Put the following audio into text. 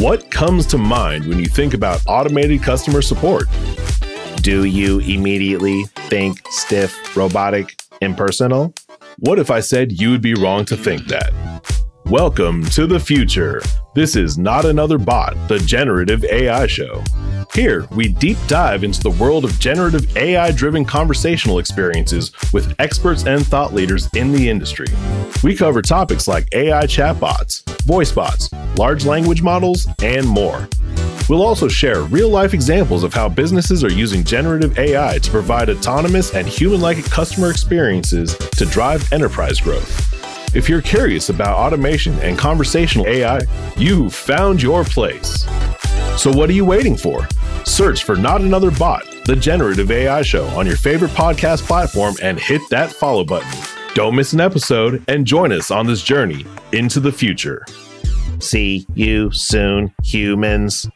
What comes to mind when you think about automated customer support? Do you immediately think stiff, robotic, impersonal? What if I said you would be wrong to think that? Welcome to the future. This is Not Another Bot, the generative AI show. Here, we deep dive into the world of generative AI driven conversational experiences with experts and thought leaders in the industry. We cover topics like AI chatbots, voice bots, large language models, and more. We'll also share real life examples of how businesses are using generative AI to provide autonomous and human like customer experiences to drive enterprise growth. If you're curious about automation and conversational AI, you've found your place. So, what are you waiting for? Search for Not Another Bot, the generative AI show on your favorite podcast platform and hit that follow button. Don't miss an episode and join us on this journey into the future. See you soon, humans.